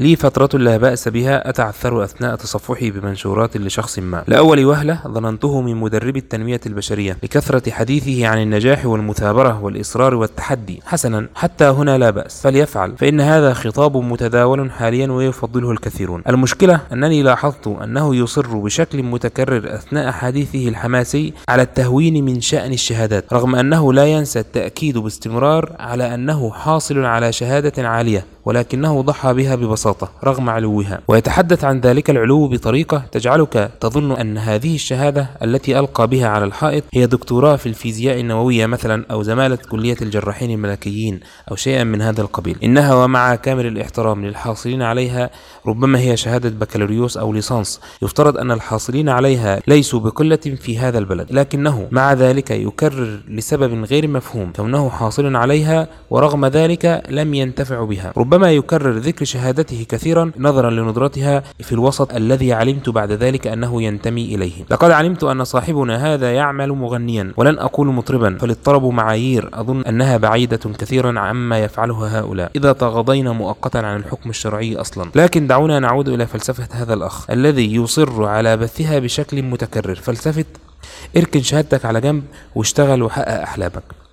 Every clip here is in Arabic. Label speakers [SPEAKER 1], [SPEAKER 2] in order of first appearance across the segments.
[SPEAKER 1] لي فترة لا بأس بها أتعثر أثناء تصفحي بمنشورات لشخص ما. لأول وهلة ظننته من مدرب التنمية البشرية لكثرة حديثه عن النجاح والمثابرة والإصرار والتحدي. حسنا حتى هنا لا بأس. فليفعل فإن هذا خطاب متداول حاليا ويفضله الكثيرون. المشكلة أنني لاحظت أنه يصر بشكل متكرر أثناء حديثه الحماسي على التهوين من شأن الشهادات رغم أنه لا ينسى التأكيد باستمرار على أنه حاصل على شهادة عالية ولكنه ضحى بها ببساطة. رغم علوها. ويتحدث عن ذلك العلو بطريقة تجعلك تظن أن هذه الشهادة التي ألقى بها على الحائط هي دكتوراه في الفيزياء النووية مثلا أو زمالة كلية الجراحين الملكيين أو شيئا من هذا القبيل. إنها ومع كامل الاحترام للحاصلين عليها ربما هي شهادة بكالوريوس أو ليسانس. يفترض أن الحاصلين عليها ليسوا بقلة في هذا البلد لكنه مع ذلك يكرر لسبب غير مفهوم كونه حاصل عليها ورغم ذلك لم ينتفع بها. ربما يكرر ذكر شهادته كثيرا نظرا لندرتها في الوسط الذي علمت بعد ذلك أنه ينتمي إليه. لقد علمت أن صاحبنا هذا يعمل مغنيا ولن أقول مطربا فللطرب معايير أظن أنها بعيدة كثيرا عما يفعله هؤلاء. إذا تغاضينا مؤقتا عن الحكم الشرعي أصلا. لكن دعونا نعود إلى فلسفة هذا الأخ الذي يصر على بثها بشكل متكرر. فلسفة اركن شهادتك على جنب واشتغل وحقق أحلامك.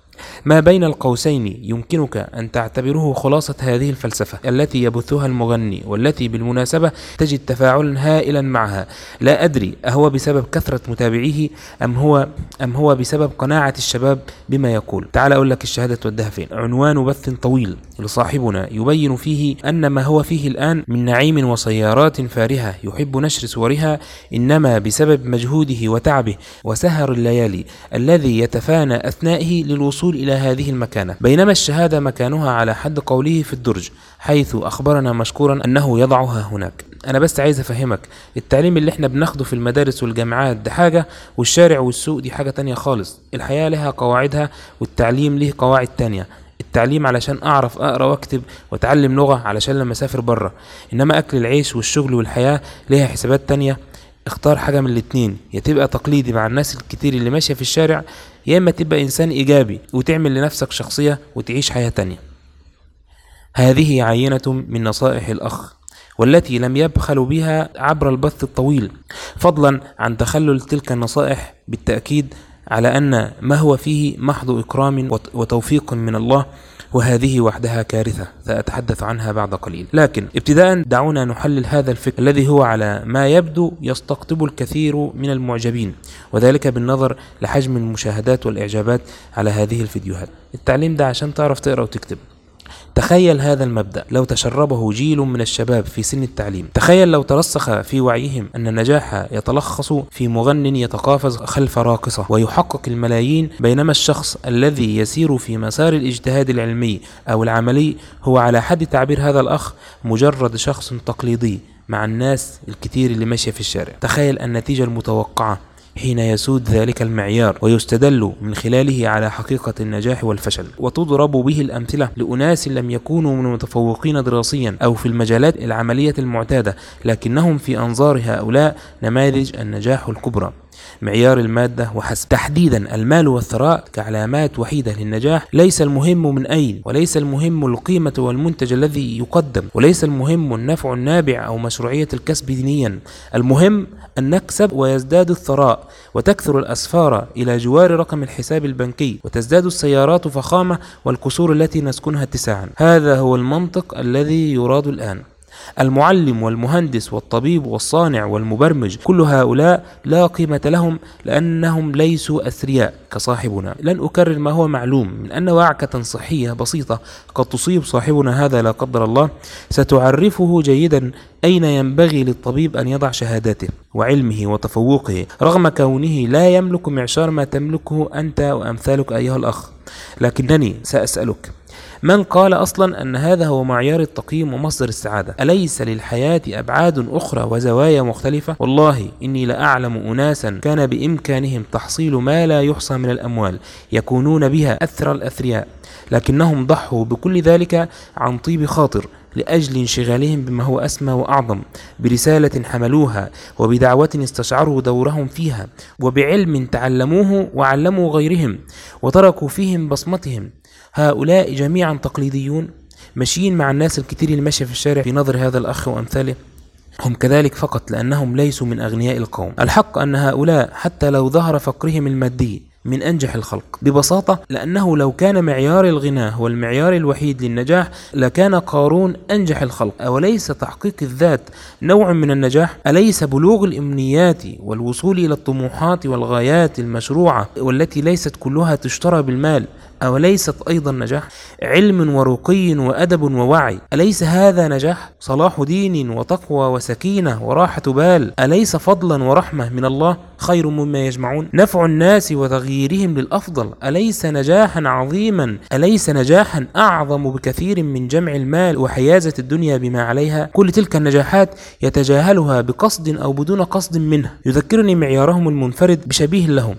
[SPEAKER 1] ما بين القوسين يمكنك أن تعتبره خلاصة هذه الفلسفة التي يبثها المغني والتي بالمناسبة تجد تفاعلا هائلا معها. لا أدري أهو بسبب كثرة متابعيه أم هو أم هو بسبب قناعة الشباب بما يقول. تعال أقول لك الشهادة تودها فين. عنوان بث طويل لصاحبنا يبين فيه أن ما هو فيه الآن من نعيم وسيارات فارهة يحب نشر صورها إنما بسبب مجهوده وتعبه وسهر الليالي الذي يتفانى أثنائه للوصول إلى هذه المكانة. بينما الشهادة مكانها على حد قوله في الدرج حيث أخبرنا مشكورا أنه يضعها هناك. أنا بس عايز أفهمك التعليم اللي إحنا بناخده في المدارس والجامعات ده حاجة والشارع والسوق دي حاجة تانية خالص. الحياة لها قواعدها والتعليم له قواعد تانية. التعليم علشان أعرف أقرأ وأكتب وأتعلم لغة علشان لما أسافر بره إنما أكل العيش والشغل والحياة ليها حسابات تانية. اختار حاجة من الاتنين. يا تبقى تقليدي مع الناس الكتير اللي ماشية في الشارع يا إما تبقى إنسان إيجابي وتعمل لنفسك شخصية وتعيش حياة تانية. هذه عينة من نصائح الأخ والتي لم يبخل بها عبر البث الطويل. فضلا عن تخلل تلك النصائح بالتأكيد على أن ما هو فيه محض إكرام وتوفيق من الله وهذه وحدها كارثة سأتحدث عنها بعد قليل. لكن ابتداء دعونا نحلل هذا الفكر الذي هو على ما يبدو يستقطب الكثير من المعجبين وذلك بالنظر لحجم المشاهدات والإعجابات على هذه الفيديوهات. التعليم ده عشان تعرف تقرأ وتكتب. تخيل هذا المبدأ. لو تشربه جيل من الشباب في سن التعليم تخيل لو ترسخ في وعيهم أن النجاح يتلخص في مغن يتقافز خلف راقصة ويحقق الملايين بينما الشخص الذي يسير في مسار الاجتهاد العلمي أو العملي هو على حد تعبير هذا الأخ مجرد شخص تقليدي مع الناس الكتير اللي ماشية في الشارع. تخيل النتيجة المتوقعة. حين يسود ذلك المعيار ويستدل من خلاله على حقيقة النجاح والفشل. وتضرب به الأمثلة لأناس لم يكونوا من المتفوقين دراسيا أو في المجالات العملية المعتادة لكنهم في أنظار هؤلاء نماذج النجاح الكبرى. معيار المادة وحسب. تحديدا المال والثراء كعلامات وحيدة للنجاح. ليس المهم من أين وليس المهم القيمة والمنتج الذي يقدم وليس المهم النفع النابع أو مشروعية الكسب دينيا. المهم أن نكسب ويزداد الثراء وتكثر الأسفار إلى جوار رقم الحساب البنكي وتزداد السيارات فخامة والقصور التي نسكنها اتساعا. هذا هو المنطق الذي يراد الآن. المعلم والمهندس والطبيب والصانع والمبرمج كل هؤلاء لا قيمة لهم لأنهم ليسوا أثرياء كصاحبنا. لن أكرر ما هو معلوم من أن وعكة صحية بسيطة قد تصيب صاحبنا هذا لا قدر الله. ستعرفه جيدا أين ينبغي للطبيب أن يضع شهاداته وعلمه وتفوقه. رغم كونه لا يملك معشار ما تملكه أنت وأمثالك أيها الأخ لكنني سأسألك من قال أصلا أن هذا هو معيار التقييم ومصدر السعادة. أليس للحياة أبعاد أخرى وزوايا مختلفة؟ والله إني لأعلم أناسا كان بإمكانهم تحصيل ما لا يحصى من الأموال يكونون بها أثر الأثرياء لكنهم ضحوا بكل ذلك عن طيب خاطر لأجل انشغالهم بما هو أسمى وأعظم برسالة حملوها وبدعوة استشعروا دورهم فيها وبعلم تعلموه وعلموا غيرهم وتركوا فيهم بصمتهم. هؤلاء جميعا تقليديون ماشيين مع الناس الكتير اللي ماشية في الشارع. في نظر هذا الأخ وأمثاله هم كذلك فقط لأنهم ليسوا من أغنياء القوم. الحق أن هؤلاء حتى لو ظهر فقرهم المادي من أنجح الخلق. ببساطة لأنه لو كان معيار الغنى هو المعيار الوحيد للنجاح لكان قارون أنجح الخلق. أوليس تحقيق الذات نوع من النجاح؟ أليس بلوغ الإمنيات والوصول إلى الطموحات والغايات المشروعة والتي ليست كلها تشترى بالمال أوليست أيضا نجاح؟ علم ورقي وأدب ووعي. أليس هذا نجاح؟ صلاح دين وتقوى وسكينة وراحة بال. أليس فضلا ورحمة من الله؟ خير مما يجمعون. نفع الناس وتغييرهم للأفضل. أليس نجاحا عظيما؟ أليس نجاحا أعظم بكثير من جمع المال وحيازة الدنيا بما عليها؟ كل تلك النجاحات يتجاهلها بقصد أو بدون قصد منه. يذكرني معيارهم المنفرد بشبيه لهم.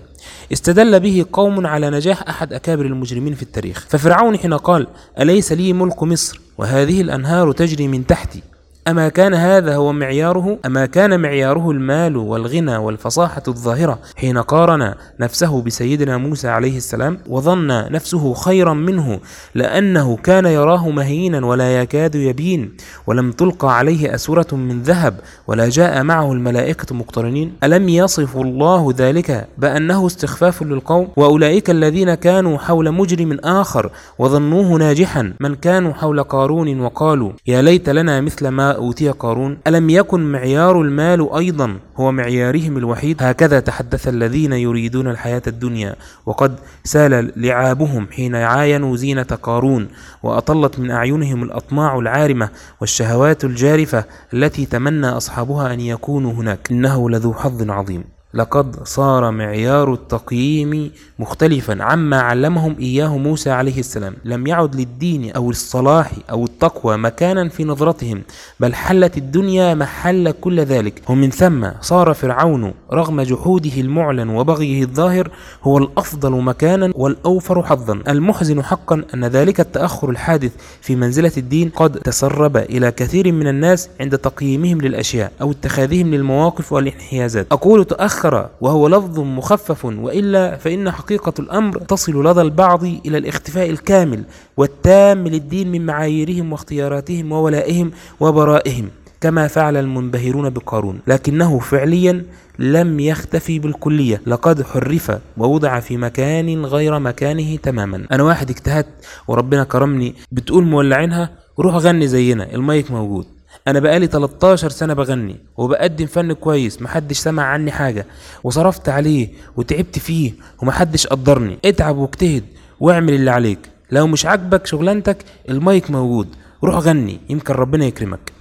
[SPEAKER 1] استدل به قوم على نجاح أحد أكابر المجرمين في التاريخ. ففرعون حين قال أليس لي ملك مصر؟ وهذه الأنهار تجري من تحتي. أما كان هذا هو معياره أما كان معياره المال والغنى والفصاحة الظاهرة حين قارن نفسه بسيدنا موسى عليه السلام وظن نفسه خيرا منه لأنه كان يراه مهينا ولا يكاد يبين ولم تلقى عليه أسورة من ذهب ولا جاء معه الملائكة مقترنين. ألم يصف الله ذلك بأنه استخفاف للقوم؟ وأولئك الذين كانوا حول مجرم آخر وظنوه ناجحا من كانوا حول قارون وقالوا يا ليت لنا مثل ما أوتي قارون. ألم يكن معيار المال أيضا هو معيارهم الوحيد؟ هكذا تحدث الذين يريدون الحياة الدنيا وقد سال لعابهم حين عاينوا زينة قارون وأطلت من أعينهم الأطماع العارمة والشهوات الجارفة التي تمنى أصحابها أن يكونوا هناك. إنه لذو حظ عظيم. لقد صار معيار التقييم مختلفا عما علمهم إياه موسى عليه السلام. لم يعد للدين أو الصلاح أو التقوى مكانا في نظرتهم بل حلت الدنيا محل كل ذلك. ومن ثم صار فرعون رغم جحوده المعلن وبغيه الظاهر هو الأفضل مكانا والأوفر حظا. المحزن حقا أن ذلك التأخر الحادث في منزلة الدين قد تسرب إلى كثير من الناس عند تقييمهم للأشياء أو اتخاذهم للمواقف والانحيازات. أقول تأخر تأخر وهو لفظ مخفف وإلا فإن حقيقة الأمر تصل لدى البعض إلى الاختفاء الكامل والتام للدين من معاييرهم واختياراتهم وولائهم وبرائهم كما فعل المنبهرون بقارون. لكنه فعليا لم يختفي بالكلية. لقد حرف ووضع في مكان غير مكانه تماما. أنا واحد اجتهدت وربنا كرمني. بتقول مولعينها؟ روح غني زينا المايك موجود. أنا بقالي 13 سنة بغني وبقدم فن كويس محدش سمع عني حاجة وصرفت عليه وتعبت فيه ومحدش قدرني. اتعب واجتهد واعمل اللي عليك. لو مش عاجبك شغلانتك المايك موجود. روح غني يمكن ربنا يكرمك.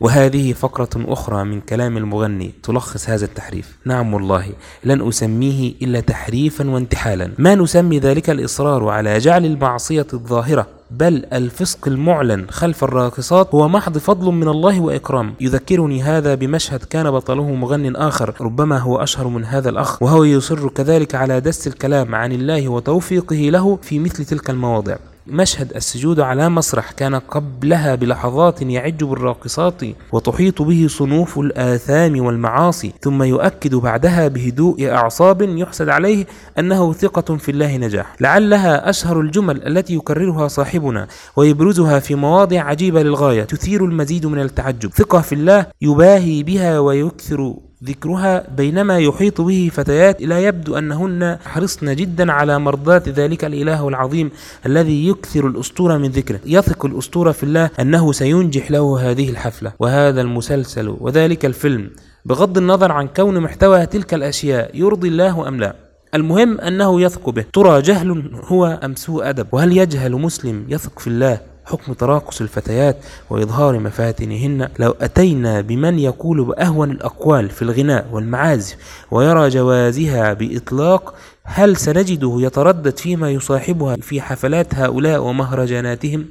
[SPEAKER 1] وهذه فقرة أخرى من كلام المغني تلخص هذا التحريف. نعم والله لن أسميه إلا تحريفا وانتحالا. ما نسمي ذلك الإصرار على جعل المعصية الظاهرة بل الفسق المعلن خلف الراقصات هو محض فضل من الله وإكرام. يذكرني هذا بمشهد كان بطله مغن آخر ربما هو أشهر من هذا الأخ وهو يصر كذلك على دس الكلام عن الله وتوفيقه له في مثل تلك المواضع. مشهد السجود على مسرح كان قبلها بلحظات يعج بالراقصات وتحيط به صنوف الآثام والمعاصي ثم يؤكد بعدها بهدوء أعصاب يحسد عليه أنه ثقة في الله نجاح. لعلها أشهر الجمل التي يكررها صاحبنا ويبرزها في مواضع عجيبة للغاية تثير المزيد من التعجب. ثقة في الله يباهي بها ويكثر ذكرها بينما يحيط به فتيات لا يبدو أنهن حرصن جدا على مرضاة ذلك الإله العظيم الذي يكثر الأسطورة من ذكره. يثق الأسطورة في الله أنه سينجح له هذه الحفلة وهذا المسلسل وذلك الفيلم بغض النظر عن كون محتوى تلك الأشياء يرضي الله أم لا. المهم أنه يثق به. ترى جهل هو أم سوء أدب؟ وهل يجهل مسلم يثق في الله؟ حكم تراقص الفتيات وإظهار مفاتنهن. لو أتينا بمن يقول بأهون الأقوال في الغناء والمعازف ويرى جوازها بإطلاق هل سنجده يتردد فيما يصاحبها في حفلات هؤلاء ومهرجاناتهم؟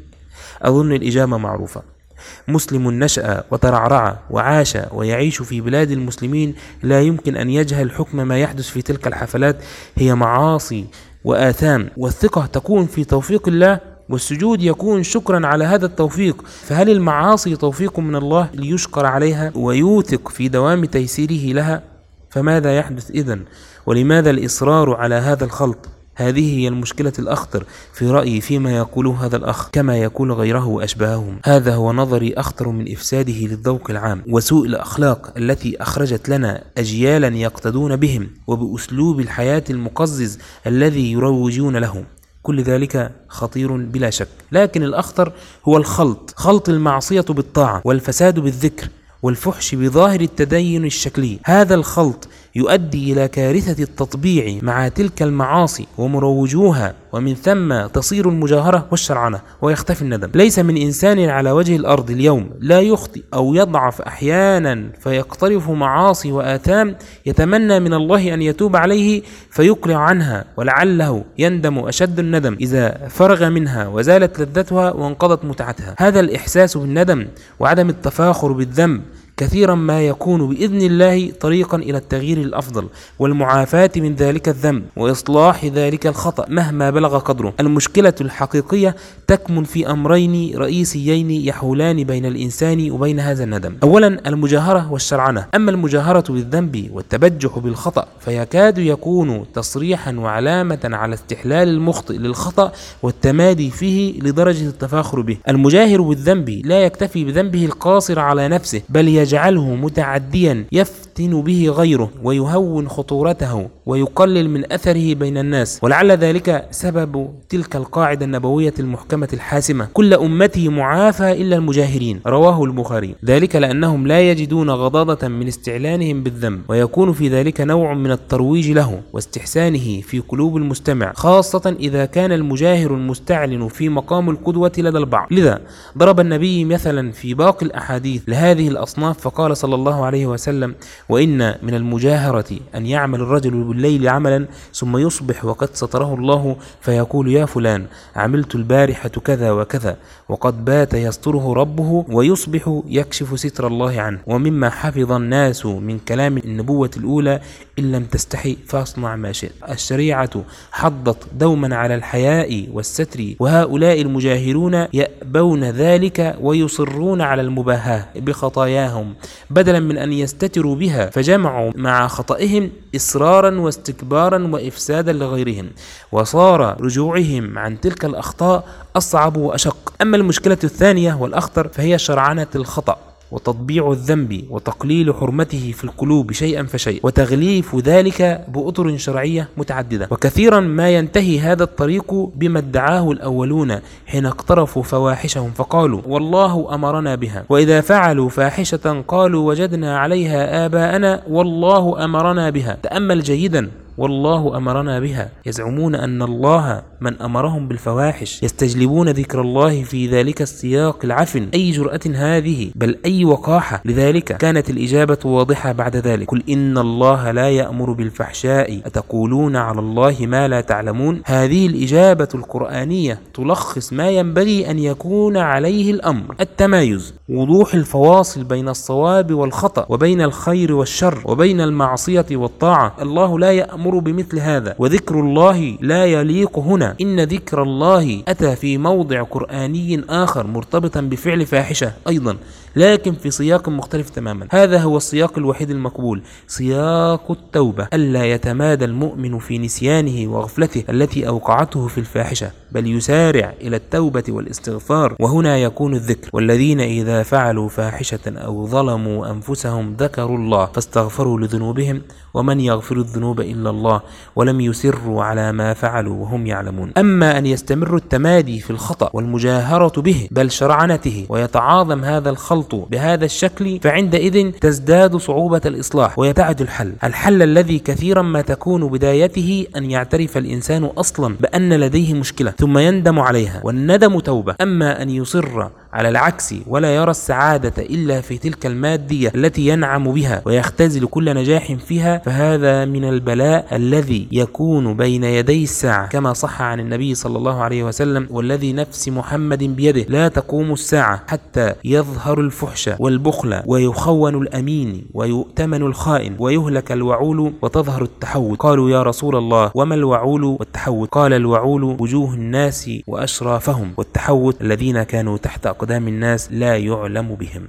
[SPEAKER 1] أظن الإجابة معروفة. مسلم نشأ وترعرع وعاش ويعيش في بلاد المسلمين. لا يمكن أن يجهل حكم ما يحدث في تلك الحفلات. هي معاصي وآثام والثقة تكون في توفيق الله والسجود يكون شكرا على هذا التوفيق فهل المعاصي توفيق من الله ليشكر عليها ويوثق في دوام تيسيره لها؟ فماذا يحدث إذن؟ ولماذا الإصرار على هذا الخلط؟ هذه هي المشكلة الأخطر في رأيي فيما يقوله هذا الأخ كما يقول غيره وأشباههم هذا هو نظري أخطر من إفساده للذوق العام وسوء الأخلاق التي أخرجت لنا أجيالا يقتدون بهم وبأسلوب الحياة المقزز الذي يروجون له. كل ذلك خطير بلا شك. لكن الأخطر هو الخلط خلط المعصية بالطاعة والفساد بالذكر والفحش بظاهر التدين الشكلي. هذا الخلط يؤدي إلى كارثة التطبيع مع تلك المعاصي ومروجوها ومن ثم تصير المجاهرة والشرعنة ويختفي الندم. ليس من إنسان على وجه الأرض اليوم لا يخطئ أو يضعف أحيانا فيقترف معاصي وآثام يتمنى من الله أن يتوب عليه فيقلع عنها ولعله يندم أشد الندم إذا فرغ منها وزالت لذتها وانقضت متعتها. هذا الإحساس بالندم وعدم التفاخر بالذنب كثيرا ما يكون بإذن الله طريقا إلى التغيير الأفضل والمعافاة من ذلك الذنب وإصلاح ذلك الخطأ مهما بلغ قدره. المشكلة الحقيقية تكمن في أمرين رئيسيين يحولان بين الإنسان وبين هذا الندم. أولا المجاهرة والشرعنة. أما المجاهرة بالذنب والتبجح بالخطأ فيكاد يكون تصريحا وعلامة على استحلال المخطئ للخطأ والتمادي فيه لدرجة التفاخر به. المجاهر بالذنب لا يكتفي بذنبه القاصر على نفسه بل يجعله متعديا يفتن به غيره ويهون خطورته. ويقلل من أثره بين الناس. ولعل ذلك سبب تلك القاعدة النبوية المحكمة الحاسمة. كل أمتي معافى إلا المجاهرين. رواه البخاري. ذلك لأنهم لا يجدون غضاضة من استعلانهم بالذنب. ويكون في ذلك نوع من الترويج له واستحسانه في قلوب المستمع. خاصة إذا كان المجاهر المستعلن في مقام القدوة لدى البعض. لذا ضرب النبي مثلا في باقي الأحاديث لهذه الأصناف فقال صلى الله عليه وسلم وإن من المجاهرة أن يعمل الرجل بالليل عملا ثم يصبح وقد ستره الله فيقول يا فلان عملت البارحة كذا وكذا وقد بات يستره ربه ويصبح يكشف ستر الله عنه ومما حفظ الناس من كلام النبوة الأولى إن لم تستحي فاصنع ما شئت. الشريعة حضت دوما على الحياء والستر وهؤلاء المجاهرون يأبون ذلك ويصرون على المباهاة بخطاياهم بدلا من أن يستتروا بها فجمعوا مع خطئهم إصرارا واستكبارا وإفسادا لغيرهم وصار رجوعهم عن تلك الأخطاء أصعب وأشق. أما المشكلة الثانية والأخطر فهي شرعنة الخطأ. وتطبيع الذنب وتقليل حرمته في القلوب شيئا فشيئا. وتغليف ذلك بأطر شرعية متعددة. وكثيرا ما ينتهي هذا الطريق بما ادعاه الأولون حين اقترفوا فواحشهم. فقالوا والله أمرنا بها. وإذا فعلوا فاحشة قالوا وجدنا عليها آباءنا والله أمرنا بها. تأمل جيدا والله أمرنا بها. يزعمون أن الله من أمرهم بالفواحش. يستجلبون ذكر الله في ذلك السياق العفن. أي جرأة هذه؟ بل أي وقاحة؟ لذلك كانت الإجابة واضحة بعد ذلك. قل إن الله لا يأمر بالفحشاء. أتقولون على الله ما لا تعلمون؟ هذه الإجابة القرآنية تلخص ما ينبغي أن يكون عليه الأمر. التمايز. وضوح الفواصل بين الصواب والخطأ وبين الخير والشر وبين المعصية والطاعة. الله لا يأمر بمثل هذا. وذكر الله لا يليق هنا. إن ذكر الله أتى في موضع قرآني آخر مرتبطا بفعل فاحشة. أيضا لكن في سياق مختلف تماما. هذا هو السياق الوحيد المقبول سياق التوبة. ألا يتمادى المؤمن في نسيانه وغفلته التي أوقعته في الفاحشة بل يسارع إلى التوبة والاستغفار. وهنا يكون الذكر والذين إذا فعلوا فاحشة أو ظلموا أنفسهم ذكروا الله فاستغفروا لذنوبهم ومن يغفر الذنوب إلا الله ولم يسروا على ما فعلوا وهم يعلمون. أما أن يستمر التمادي في الخطأ والمجاهرة به بل شرعنته ويتعاظم هذا الخلط بهذا الشكل فعندئذ تزداد صعوبة الإصلاح ويبتعد الحل. الحل الذي كثيرا ما تكون بدايته أن يعترف الإنسان أصلا بأن لديه مشكلة ثم يندم عليها والندم توبة. أما أن يصر على العكس ولا يرى السعادة إلا في تلك المادية التي ينعم بها ويختزل كل نجاح فيها فهذا من البلاء الذي يكون بين يدي الساعة. كما صح عن النبي صلى الله عليه وسلم والذي نفس محمد بيده لا تقوم الساعة حتى يظهر الفحش والبخل ويخون الأمين ويؤتمن الخائن ويهلك الوعول وتظهر التحول. قالوا يا رسول الله وما الوعول والتحول؟ قال الوعول وجوه الناس وأشرافهم والتحول الذين كانوا تحت أقدام الناس لا يعلم بهم.